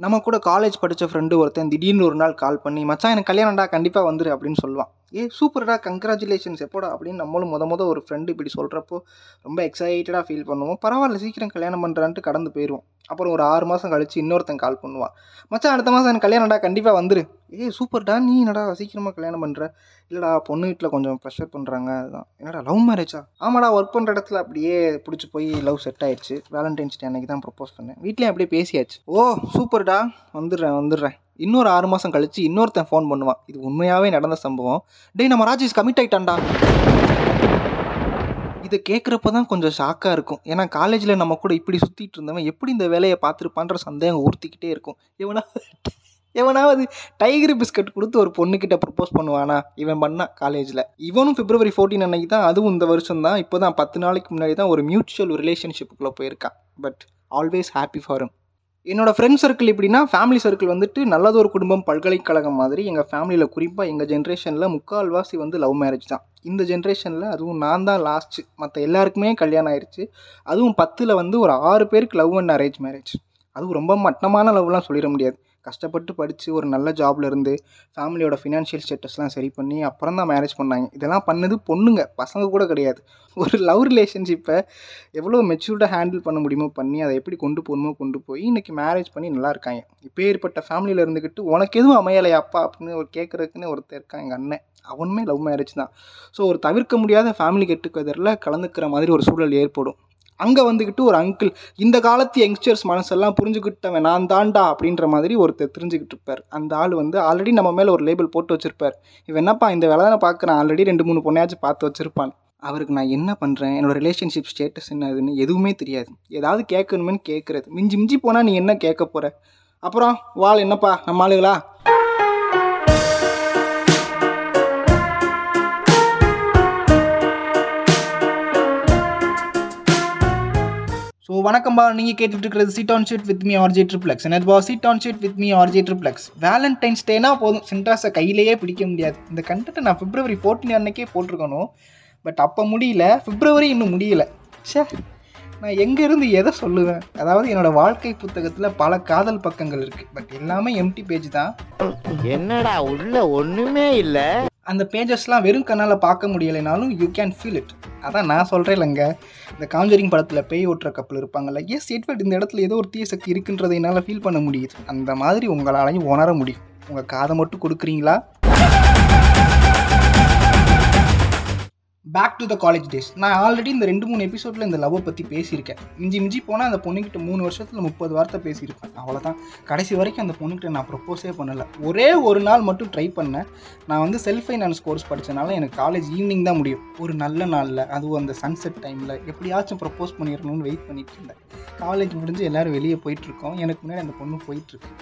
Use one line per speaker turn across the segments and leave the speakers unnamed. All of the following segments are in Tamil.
நம்ம கூட காலேஜ் படித்த ஃப்ரெண்டு ஒருத்தன் திடீர்னு ஒரு நாள் கால் பண்ணி மச்சான் எனக்கு கல்யாணம்டா கண்டிப்பாக வந்துரு அப்படின்னு சொல்லுவான். ஏ சூப்பர்டா கங்க்ராச்சுலேஷன்ஸ் எப்போடா அப்படின்னு நம்மளும் முத முத ஒரு ஃப்ரெண்டு இப்படி சொல்கிறப்போ ரொம்ப எக்ஸைட்டடாக ஃபீல் பண்ணுவோம். பரவாயில்ல சீக்கிரம் கல்யாணம் பண்ணுறான்ட்டு கடந்து போயிடுவோம் அப்புறம் ஒரு ஆறு மாதம் கழிச்சு இன்னொருத்தன் கால் பண்ணுவான். மச்சான் அடுத்த மாதம் எனக்கு கல்யாணம்டா கண்டிப்பாக வந்துரு. ஏ சூப்பர்டா நீ என்னடா சீக்கிரமாக கல்யாணம் பண்ணுற இல்லைடா பொண்ணு வீட்டில் கொஞ்சம் ப்ரெஷர் பண்ணுறாங்க அதுதான். என்னடா லவ் மேரேஜா ஆமாடா ஒர்க் பண்ணுற இடத்துல அப்படியே பிடிச்சி போய் லவ் செட் ஆயிடுச்சு. வேலண்டைன்ஸ் டே அன்னைக்கு தான் ப்ரப்போஸ் பண்ணேன். வீட்லேயும் அப்படியே பேசியாச்சு. ஓ சூப்பர்டா வந்துடுறேன் வந்துடுறேன். இன்னொரு ஆறு மாதம் கழித்து இன்னொருத்தன் ஃபோன் பண்ணுவான். இது உண்மையாகவே நடந்த சம்பவம். டேய் நம்ம ராஜேஷ் கமிட் ஆகிட்டான்டா இதை கேட்குறப்ப தான் கொஞ்சம் ஷாக்காக இருக்கும். ஏன்னா காலேஜில் நம்ம கூட இப்படி சுற்றிட்டு இருந்தவன் எப்படி இந்த வேலையை பார்த்துருப்பான்ற சந்தேகம் ஊர்த்திக்கிட்டே இருக்கும். எவனாவது எவனாவது டைகர் பிஸ்கட் கொடுத்து ஒரு பொண்ணுக்கிட்ட ப்ரப்போஸ் பண்ணுவானா? இவன் பண்ணா காலேஜில் இவனும் பிப்ரவரி ஃபோர்டீன் அன்னைக்கு தான் அதுவும் இந்த வருஷம் தான். இப்போ தான் பத்து நாளைக்கு முன்னாடி தான் ஒரு மியூச்சுவல் ரிலேஷன்ஷிப்புக்குள்ளே போயிருக்கான். பட் ஆல்வேஸ் ஹாப்பி ஃபார் என்னோடய என்னோட ஃப்ரெண்ட் சர்க்கிள் எப்படின்னா ஃபேமிலி சர்க்கிள் வந்துட்டு நல்லதொரு குடும்பம் பல்கலைக்கழகம் மாதிரி எங்கள் ஃபேமிலியில் குறிப்பாக எங்கள் ஜென்ரேஷனில் முக்கால்வாசி வந்து லவ் மேரேஜ் தான். இந்த ஜென்ரேஷனில் அதுவும் நான் தான் லாஸ்ட்டு மற்ற எல்லாருக்குமே கல்யாணம் ஆயிடுச்சு அதுவும் பத்தில் வந்து ஒரு ஆறு பேருக்கு லவ் அண்ட் அரேஞ்ச் மேரேஜ் அதுவும் ரொம்ப மட்டமான லவ்லாம் சொல்லிட முடியாது. கஷ்டப்பட்டு படித்து ஒரு நல்ல ஜாப்ல இருந்து ஃபேமிலியோட ஃபினான்ஷியல் ஸ்டேட்டஸ்லாம் சரி பண்ணி அப்புறம் தான் மேரேஜ் பண்ணாங்க. இதெல்லாம் பண்ணது பொண்ணுங்க பசங்க கூட கிடையாது. ஒரு லவ் ரிலேஷன்ஷிப்பை எவ்வளோ மெச்சூர்டாக ஹேண்டில் பண்ண முடியுமோ பண்ணி அதை எப்படி கொண்டு போகணுமோ கொண்டு போய் இன்றைக்கி மேரேஜ் பண்ணி நல்லா இருக்காங்க. இப்போ ஏற்பட்ட ஃபேமிலியில் இருந்துக்கிட்டு உனக்கு எதுவும் அமையலையா அப்பா? அப்படின்னு ஒரு கேட்குறதுக்குன்னு ஒருத்தர் இருக்கான் எங்கள் அண்ணன். அவனுமே லவ் மேரேஜ் தான். ஸோ ஒரு தவிர்க்க முடியாத ஃபேமிலி கெட்டுக்கதரில் கலந்துக்கிற மாதிரி ஒரு சூழல் ஏற்படும். அங்கே வந்துக்கிட்டு ஒரு அங்கிள் இந்த காலத்து யங்ஸ்டர்ஸ் மனசெல்லாம் புரிஞ்சுக்கிட்டவன் நான் தாண்டா அப்படின்ற மாதிரி ஒருத்தர் தெரிஞ்சுக்கிட்டு இருப்பார். அந்த ஆள் வந்து ஆல்ரெடி நம்ம மேலே ஒரு லேபிள் போட்டு வச்சிருப்பார். இவன் என்னப்பா இந்த வேலை தானே பார்க்குறான்? ஆல்ரெடி ரெண்டு மூணு பொண்ணையாச்சும் பார்த்து வச்சிருப்பான். அவருக்கு நான் என்ன பண்ணுறேன் என்னோட ரிலேஷன்ஷிப் ஸ்டேட்டஸ் என்னதுன்னு எதுவுமே தெரியாது. ஏதாவது கேட்கணுமேனு கேட்குறது. மிஞ்சி மிஞ்சி போனால் நீ என்ன கேட்க போகிற அப்புறம் வாள் என்னப்பா? நம்ம ஆளுங்களா ஸோ வணக்கம்பா நீங்கள் கேட்டுட்டு இருக்கிறது seat on sheet with me RJ Triplex என்னதுபா seat on sheet with me RJ Triplex Valentine's டேனா போதும். சின்ட்ராஸை கையிலேயே பிடிக்க முடியாது. இந்த கண்டென்ட் நான் பிப்ரவரி ஃபோர்டீன் அன்னைக்கே போட்டிருக்கணும். பட் அப்போ முடியல. பிப்ரவரி இன்னும் முடியல. சே நான் எங்கேருந்து எதை சொல்லுவேன்? அதாவது என்னோட வாழ்க்கை புத்தகத்தில் பல காதல் பக்கங்கள் இருக்குது பட் எல்லாமே எம்டி பேஜ் தான்.
என்னடா உள்ள ஒன்றுமே இல்லை.
அந்த பேஜஸ்லாம் வெறும் கண்ணால் பார்க்க முடியலைனாலும் யூ கேன் ஃபீல் இட் அதான் நான் சொல்கிறேன் இல்லைங்க இந்த காஞ்சரிங் படத்தில் பேய் ஓட்டுற கப்பல் இருப்பாங்கல்ல எஸ் எட்வர்ட் இந்த இடத்துல ஏதோ ஒரு தீய சக்தி இருக்குன்றதை என்னால் ஃபீல் பண்ண முடியுது. அந்த மாதிரி உங்களாலையும் உணர முடியும். உங்கள் காதை மட்டும் கொடுக்குறீங்களா? Back to the college days நான் ஆல்ரெடி இந்த ரெண்டு மூணு எபிசோடில் இந்த லவ்வை பற்றி பேசியிருக்கேன். மிஞ்சி மிஞ்சி போனால் அந்த பொண்ணுக்கிட்ட மூணு வருஷத்தில் முப்பது வார்த்தை பேசியிருப்பேன். அவ்வளோதான் கடைசி வரைக்கும் அந்த பொண்ணுக்கிட்ட நான் ப்ரப்போஸே பண்ணலை. ஒரே ஒரு நாள் மட்டும் ட்ரை பண்ணேன். நான் வந்து செல்ஃப் ஃபைனான்ஸ் கோர்ஸ் படித்தனால எனக்கு காலேஜ் ஈவினிங் தான் முடியும். ஒரு நல்ல நாளில் அதுவும் அந்த சன்செட் டைமில் எப்படியாச்சும் ப்ரப்போஸ் பண்ணிடணும்னு வெயிட் பண்ணிட்டு இருந்தேன். காலேஜ் முடிஞ்சு எல்லோரும் வெளியே போயிட்டுருக்கோம். எனக்கு முன்னாடி அந்த பொண்ணு போயிட்டுருக்கு.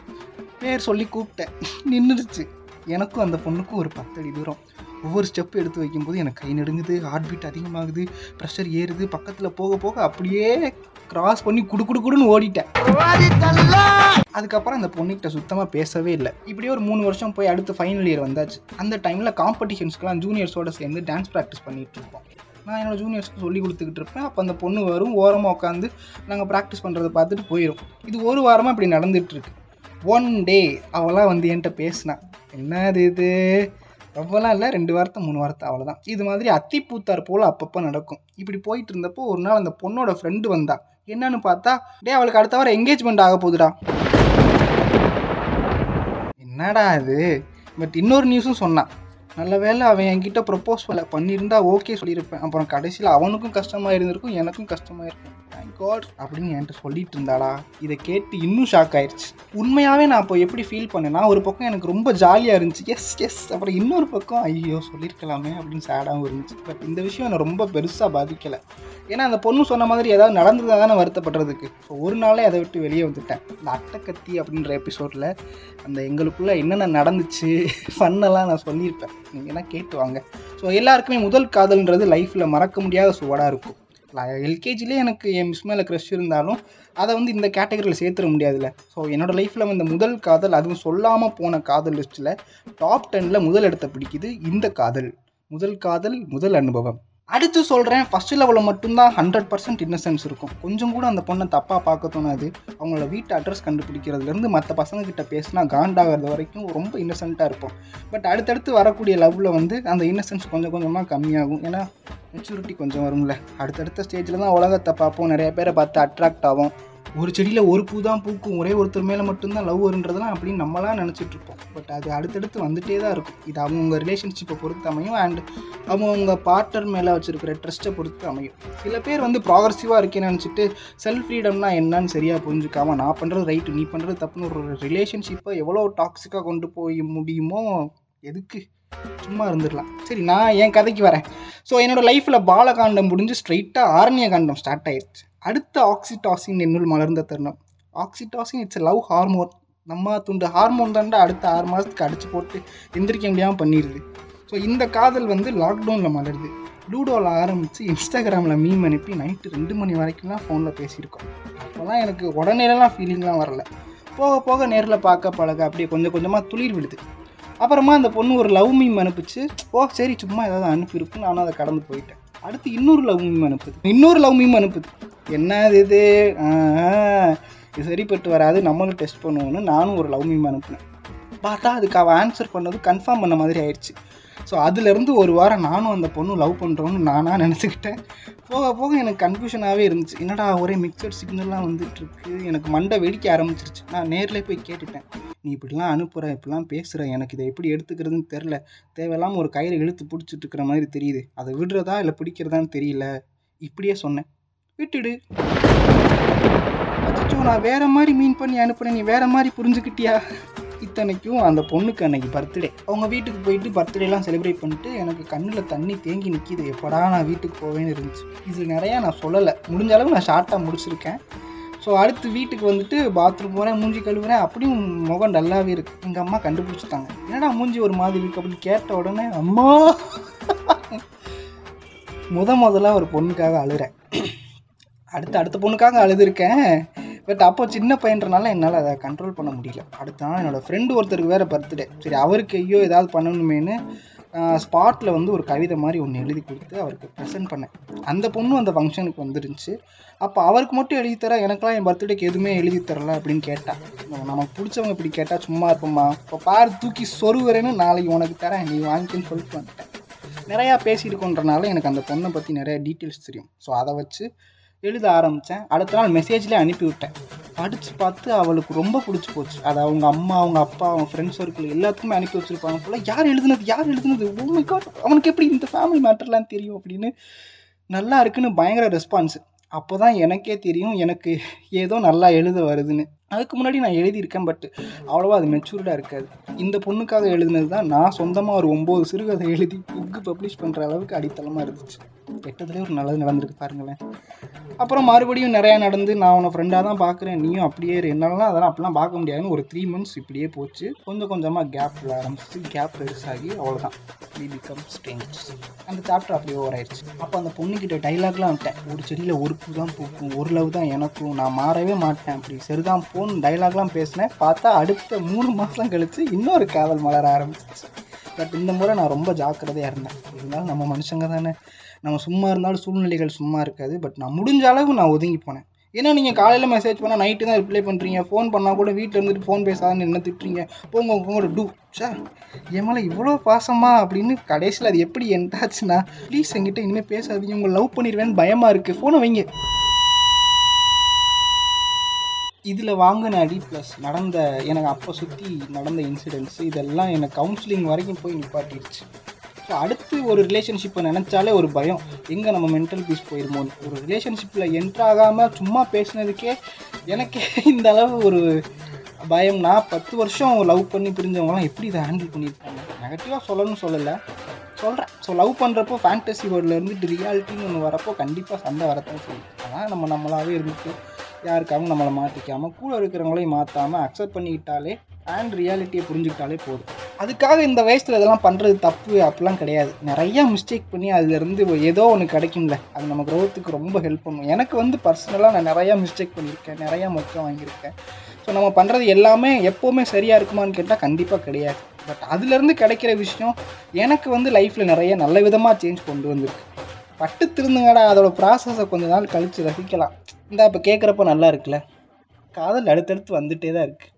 பேர் சொல்லி கூப்பிட்டேன். நின்றுடுச்சு எனக்கும் அந்த பொண்ணுக்கும் ஒரு பத்தடி தூரம். ஒவ்வொரு ஸ்டெப் எடுத்து வைக்கும்போது எனக்கு கை நடுங்குது ஹார்ட் பீட் அதிகமாகுது ப்ரெஷர் ஏறுது. பக்கத்தில் போக போக அப்படியே கிராஸ் பண்ணி குடு குடு குடுன்னு ஓடிட்டேன். அதுக்கப்புறம் அந்த பொண்ணுகிட்ட சுத்தமாக பேசவே இல்லை. இப்படியே ஒரு மூணு வருஷம் போய் அடுத்து ஃபைனல் இயர் வந்தாச்சு. அந்த டைமில் காம்படிஷன்ஸ்க்குலாம் ஜூனியர்ஸோட சேர்ந்து டான்ஸ் ப்ராக்டிஸ் பண்ணிகிட்டு இருப்போம். நான் என்னோடய ஜூனியர்ஸ்க்கு சொல்லி கொடுத்துக்கிட்டு இருப்பேன். அப்போ அந்த பொண்ணு வரும் ஓரமாக உட்காந்து நாங்கள் ப்ராக்டிஸ் பண்ணுறதை பார்த்துட்டு போயிடும் இது ஒரு வாரமாக இப்படி நடந்துகிட்ருக்கு ஒன் டே அவளாம் வந்து என்கிட்ட பேசினா என்னது இது? ரொம்பலாம் இல்லை ரெண்டு வாரத்தை மூணு வாரத்தை அவ்வளோதான் இது மாதிரி அத்தி பூத்தார் போல் அப்பப்போ நடக்கும். இப்படி போயிட்டு இருந்தப்போ ஒரு நாள் அந்த பொண்ணோட ஃப்ரெண்டு வந்தா. என்னன்னு பார்த்தா டே அவளுக்கு அடுத்த வாரம் என்கேஜ்மெண்ட் ஆக போகுதுடா. என்னடா இது? பட் இன்னொரு நியூஸும் சொன்னான். நல்ல வேளை அவன் என்கிட்ட ப்ரப்போஸ் பண்ண பண்ணியிருந்தா ஓகே சொல்லியிருப்பேன். அப்புறம் கடைசியில் அவனுக்கும் கஷ்டமாக இருந்திருக்கும் எனக்கும் கஷ்டமாக இருக்கும். தேங்க் காட் அப்படின்னு என்கிட்ட சொல்லிட்டு இருந்தாளா? இதை கேட்டு இன்னும் ஷாக் ஆயிடுச்சு உண்மையாகவே நான் அப்போ எப்படி ஃபீல் பண்ணேன்னா ஒரு பக்கம் எனக்கு ரொம்ப ஜாலியாக இருந்துச்சு. எஸ் எஸ் அப்புறம் இன்னொரு பக்கம் ஐயோ சொல்லியிருக்கலாமே அப்படின்னு சேடாகவும் இருந்துச்சு. பட் இந்த விஷயம் என்னை ரொம்ப பெருசாக பாதிக்கலை. ஏன்னா அந்த பொண்ணு சொன்ன மாதிரி ஏதாவது நடந்ததா தானே வருத்தப்படுறதுக்கு. ஸோ ஒரு நாளே அதை விட்டு வெளியே வந்துட்டேன். இந்த அட்டைக்கத்தி அப்படின்ற எபிசோடில் அந்த எங்களுக்குள்ளே என்னென்ன நடந்துச்சு ஃபன்னெல்லாம் நான் சொல்லியிருப்பேன். நீங்கள் என்ன கேட்டு வாங்க. ஸோ எல்லாருக்குமே முதல் காதல்ன்றது லைஃப்பில் மறக்க முடியாத சுவடாக இருக்கும். எல்கேஜிலே எனக்கு என் மிஸ் மேலே க்ரஷ் இருந்தாலும் அதை வந்து இந்த கேட்டகரியில் சேர்த்துட முடியாதுல்ல. ஸோ என்னோடய லைஃப்பில் இந்த முதல் காதல் அதுவும் சொல்லாமல் போன காதல் லிஸ்ட்டில் டாப் டென்னில் முதல் இடத்த பிடிக்குது இந்த காதல். முதல் காதல் முதல் அனுபவம். அடுத்து சொல்கிறேன் ஃபஸ்ட் லெவலில் மட்டும்தான் ஹண்ட்ரட் பர்சன்ட் இன்னசென்ஸ் இருக்கும். கொஞ்சம் கூட அந்த பொண்ணை தப்பாக பார்க்க தோணாது. அவங்களோட வீட்டு அட்ரஸ் கண்டுபிடிக்கிறதுலேருந்து மற்ற பசங்கக்கிட்ட பேசினா காண்டாகிறது வரைக்கும் ரொம்ப இன்னசென்ட்டாக இருப்போம். பட் அடுத்தடுத்து வரக்கூடிய லவ்வில் வந்து அந்த இன்னசென்ஸ் கொஞ்சம் கொஞ்சமாக கம்மியாகும். ஏன்னா மெச்சூரிட்டி கொஞ்சம் வரும்ல. அடுத்தடுத்த ஸ்டேஜில் தான் உலகத்தை பார்ப்போம். நிறைய பேரை பார்த்து அட்ராக்ட் ஆகும் ஒரு செடியில் ஒரு பூ தான் பூக்கும் ஒரே ஒருத்தர் மேலே மட்டும்தான் லவ் வருன்றதெல்லாம் அப்படின்னு நம்மளாம் நினச்சிட்ருப்போம் பட் அது அடுத்தடுத்து வந்துகிட்டே தான் இருக்கும். இது அவங்கவுங்க ரிலேஷன்ஷிப்பை பொறுத்து அமையும் அண்ட் அவங்கவுங்க பார்ட்னர் மேலே வச்சுருக்கிற ட்ரஸ்ட்டை பொறுத்து அமையும். சில பேர் வந்து ப்ராக்ரஸிவாக இருக்கேன்னு நினச்சிட்டு செல்ஃப் ஃப்ரீடம்னா என்னன்னு சரியாக புரிஞ்சுக்காமல் நான் பண்ணுறது ரைட்டு நீ பண்ணுறது தப்புன்னு ஒரு ரிலேஷன்ஷிப்பை எவ்வளோ டாக்ஸிக்காக கொண்டு போய் முடியுமோ எதுக்கு? சும்மா இருந்துடலாம். சரி நான் என் கதைக்கு வரேன். ஸோ என்னோடய லைஃப்பில் பாலகாண்டம் முடிஞ்சு ஸ்ட்ரைட்டாக ஆரண்ய காண்டம் ஸ்டார்ட் ஆயிடுச்சு அடுத்த ஆக்சிடாசின் என்னுள் மலர்ந்த தருணம். ஆக்சிடாசின் இட்ஸ் லவ் ஹார்மோன் நம்ம துண்டு ஹார்மோன் தாண்டா அடுத்த ஆறு மாதத்துக்கு அடிச்சு போட்டு எந்திரிக்க முடியாமல் பண்ணிடுது ஸோ இந்த காதல் வந்து லாக்டவுனில் மலருது. லூடோவில் ஆரம்பித்து இன்ஸ்டாகிராமில் மீம் அனுப்பி நைட்டு ரெண்டு மணி வரைக்கும்லாம் ஃபோனில் பேசியிருக்கோம். அப்போல்லாம் எனக்கு உடனேலாம் ஃபீலிங்லாம் வரல. போக போக நேரில் பார்க்க பழக அப்படியே கொஞ்சம் கொஞ்சமாக துளிர் விடுது அப்புறமா அந்த பொண்ணு ஒரு லவ் மீம் அனுப்பிச்சு ஓ சரி சும்மா ஏதாவது அனுப்பியிருக்கும் நானும் அதை கடந்து போயிட்டேன். அடுத்து இன்னொரு லவ் மீம் அனுப்புது. இன்னொரு லவ் மீம் அனுப்புது. என்ன இது? இது இது சரிப்பட்டு வராது. நம்மளும் டெஸ்ட் பண்ணுவோன்னு நானும் ஒரு லவ் மீம் அனுப்புனேன். பார்த்தா அதுக்கு அவள் ஆன்சர் பண்ணது கன்ஃபார்ம் பண்ண மாதிரி ஆயிடுச்சு. ஸோ அதுலேருந்து ஒரு வாரம் நானும் அந்த பொண்ணு லவ் பண்ணுறோன்னு நானாக நினச்சிக்கிட்டேன். போக போக எனக்கு கன்ஃபியூஷனாகவே இருந்துச்சு. என்னடா ஒரே மிக்சட் சிக்னல்லாம் வந்துட்டுருக்கு எனக்கு மண்டை வெடிக்க ஆரம்பிச்சிருச்சு. நான் நேரில் போய் கேட்டுட்டேன். நீ இப்படிலாம் அனுப்புகிற இப்படிலாம் பேசுகிற எனக்கு இதை எப்படி எடுத்துக்கிறதுன்னு தெரில தேவையில்லாமல் ஒரு கயிறு இழுத்து பிடிச்சிட்டு இருக்கிற மாதிரி தெரியுது. அதை விடுறதா இல்லை பிடிக்கிறதான்னு தெரியல. இப்படியே சொன்னேன். விட்டுடு. அச்சோ நான் வேறு மாதிரி மீன் பண்ணி அனுப்புகிறேன் நீ வேறு மாதிரி புரிஞ்சுக்கிட்டியா? இத்தனைக்கும் அந்த பொண்ணுக்கு அன்னைக்கு பர்த்டே அவங்க வீட்டுக்கு போயிட்டு பர்த்டேலாம் செலிப்ரேட் பண்ணிட்டு எனக்கு கண்ணில் தண்ணி தேங்கி நிற்கிது எப்படா நான் வீட்டுக்கு போவேன்னு இருந்துச்சு. இது நிறையா நான் சொல்லலை. முடிஞ்ச அளவு நான் ஷார்ட்டாக முடிச்சிருக்கேன். ஸோ அடுத்து வீட்டுக்கு வந்துட்டு பாத்ரூம் போகிறேன் மூஞ்சி கழுவுறேன். அப்படியும் முகம் டல்லாகவே இருக்குது எங்கள் அம்மா கண்டுபிடிச்சிட்டாங்க. என்னடா மூஞ்சி ஒரு மாதிரி இருக்கு அப்படின்னு கேட்ட உடனே அம்மா! முத முதல்ல ஒரு பொண்ணுக்காக அழுகிறேன் அடுத்து அடுத்த பொண்ணுக்காக அழுதுருக்கேன். பட் அப்போ சின்ன பையன்றனால என்னால் அதை கண்ட்ரோல் பண்ண முடியல. அடுத்த நாள் என்னோடய ஃப்ரெண்டு ஒருத்தருக்கு வேறு பர்த்டே சரி அவருக்கு ஐயோ ஏதாவது பண்ணணுமேனு ஸ்பாட்டில் வந்து ஒரு கவிதை மாதிரி ஒன்று எழுதி கொடுத்து அவருக்கு ப்ரெசென்ட் பண்ணேன். அந்த பொண்ணு அந்த ஃபங்க்ஷனுக்கு வந்துருந்துச்சு. அப்போ அவருக்கு மட்டும் எழுதி தர? எனக்கெல்லாம் என் பர்த்டேக்கு எதுவுமே எழுதி தரல அப்படின்னு கேட்டான் நமக்கு பிடிச்சவங்க இப்படி கேட்டால் சும்மா இருப்போம்மா. இப்போ பாரு தூக்கி சொருகிறேன்னு நாளைக்கு உனக்கு தரேன். நீ வாங்கிக்கன்னு சொல்லிட்டு வந்துட்டேன். நிறையா பேசியிருக்கோன்றனால எனக்கு அந்த பொண்ணை பற்றி நிறையா டீட்டெயில்ஸ் தெரியும். ஸோ அதை வச்சு எழுத ஆரம்பித்தேன் அடுத்த நாள் மெசேஜ்லேயே அனுப்பிவிட்டேன். படித்து பார்த்து அவளுக்கு ரொம்ப பிடிச்சி போச்சு. அது அவங்க அம்மா அவங்க அப்பா அவங்க ஃப்ரெண்ட்ஸ் சர்க்கிள் எல்லாத்துக்குமே அனுப்பி வச்சுருப்பாங்க போல. யார் எழுதுனது யார் எழுதுனது? Oh அவனுக்கு எப்படி இந்த ஃபேமிலி மேட்டர்லாம் தெரியும் அப்படின்னு நல்லா இருக்குன்னு பயங்கர ரெஸ்பான்ஸ் அப்போ தான் எனக்கே தெரியும் எனக்கு ஏதோ நல்லா எழுத வருதுன்னு. அதுக்கு முன்னாடி நான் எழுதியிருக்கேன் பட் அவ்வளோவா அது மெச்சூர்டாக இருக்காது. இந்த பொண்ணுக்காக எழுதினது தான் நான் சொந்தமாக ஒரு ஒம்பது சிறுகதை எழுதி புக்கு பப்ளிஷ் பண்ணுற அளவுக்கு அடித்தளமாக இருந்துச்சு. கெட்டதுலேயே ஒரு நல்லது நடந்திருக்கு பாருங்களேன். அப்புறம் மறுபடியும் நிறையா நடந்து நான் உன்னை ஃப்ரெண்டாக தான் பார்க்குறேன் நீயும் அப்படியே இரு. என்னாலலாம் அதெல்லாம் அப்படிலாம் பார்க்க முடியாதுன்னு ஒரு த்ரீ மந்த்ஸ் இப்படியே போச்சு. கொஞ்சம் கொஞ்சமாக கேப் விட ஆரம்பிச்சு கேப் பெருசாகி அவ்வளோதான் வி பிகம் ஸ்ட்ரேஞ்ச் அந்த சாப்டர் அப்படியே ஓவர் ஆயிடுச்சு. அப்போ அந்த பொண்ணுக்கிட்ட டைலாக்லாம் விட்டேன். ஒரு செடியில் ஒரு பூ தான் பூக்கும் ஒரு லவ் தான் எனக்கும். நான் மாறவே மாட்டேன். அப்படி சரிதான் ஃபோன் டைலாக்லாம் பேசினேன். பார்த்தா அடுத்த மூணு மாதம் கழித்து இன்னொரு காதல் மலர ஆரம்பிச்சிச்சு. பட் இந்த முறை நான் ரொம்ப ஜாக்கிரதையாக இருந்தேன். இருந்தாலும் நம்ம மனுஷங்க தானே. நம்ம சும்மா இருந்தாலும் சூழ்நிலைகள் சும்மா இருக்காது. பட் நான் முடிஞ்ச அளவு நான் ஒதுங்கி போனேன். ஏன்னா நீங்கள் காலையில் மெசேஜ் பண்ணால் நைட்டு தான் ரிப்ளை பண்ணுறீங்க ஃபோன் பண்ணால் கூட வீட்டில் இருந்துட்டு ஃபோன் பேசாதன்னு என்ன திட்டுறீங்க? போங்க உங்களோட டூ. சார் என் மேலே இவ்வளோ பாசமா அப்படின்னு கடைசியில் அது எப்படி என்டாச்சுன்னா ப்ளீஸ் என்கிட்ட இனிமேல் பேசாதீங்க. உங்களை லவ் பண்ணிடுவேன்னு பயமாக இருக்குது ஃபோனை வைங்க. இதில் வாங்கின அடி ப்ளஸ் நடந்த எனக்கு அப்போ சுற்றி நடந்த இன்சிடென்ட்ஸ் இதெல்லாம் எனக்கு கவுன்சிலிங் வரைக்கும் போய் நிப்பாட்டிடுச்சு. ஸோ அடுத்து ஒரு ரிலேஷன்ஷிப்பை நினச்சாலே ஒரு பயம். எங்கே நம்ம மென்டல் பீஸ் போயிருமோன்னு ஒரு ரிலேஷன்ஷிப்பில் என்ட்ராகாமல் சும்மா பேசினதுக்கே எனக்கே இந்த அளவு ஒரு பயம்னா பத்து வருஷம் லவ் பண்ணி பிரிஞ்சவங்களாம் எப்படி இதை ஹேண்டில் பண்ணியிருக்காங்க நெகட்டிவாக சொல்லணும்னு சொல்லலை. சொல்கிறேன் ஸோ லவ் பண்ணுறப்போ ஃபேண்டசி வேர்ல்டில் இருந்துட்டு ரியாலிட்டின்னு ஒன்று வரப்போ கண்டிப்பாக சண்டை வரத்தான் செய்யும். அதான் நம்ம நம்மளாகவே இருந்துட்டு யாருக்காகவும் நம்மளை மாற்றிக்காமல் கூட இருக்கிறவங்களையும் மாற்றாமல் அக்செப்ட் பண்ணிக்கிட்டாலே அண்ட் ரியாலிட்டியை புரிஞ்சுக்கிட்டாலே போதும். அதுக்காக இந்த வயசில் இதெல்லாம் பண்ணுறது தப்பு அப்படிலாம் கிடையாது. நிறையா மிஸ்டேக் பண்ணி அதுலேருந்து ஏதோ ஒன்று கிடைக்கும்ல. அது நம்ம க்ரோத்துக்கு ரொம்ப ஹெல்ப் பண்ணும். எனக்கு வந்து பர்சனலாக நான் நிறையா மிஸ்டேக் பண்ணியிருக்கேன் நிறையா மொத்தம் வாங்கியிருக்கேன். ஸோ நம்ம பண்ணுறது எல்லாமே எப்போவுமே சரியாக இருக்குமான்னு கேட்டால் கண்டிப்பாக கிடையாது. பட் அதுலேருந்து கிடைக்கிற விஷயம் எனக்கு வந்து லைஃப்பில் நிறைய நல்ல விதமாக சேஞ்ச் கொண்டு வந்திருக்கு. பட்டு திருந்துங்கடா அதோட ப்ராசஸை கொஞ்ச நாள் கழித்து ரசிக்கலாம். இந்த இப்போ கேட்குறப்ப நல்லா இருக்குல்ல? காதல் அடுத்தடுத்து வந்துகிட்டே தான் இருக்குது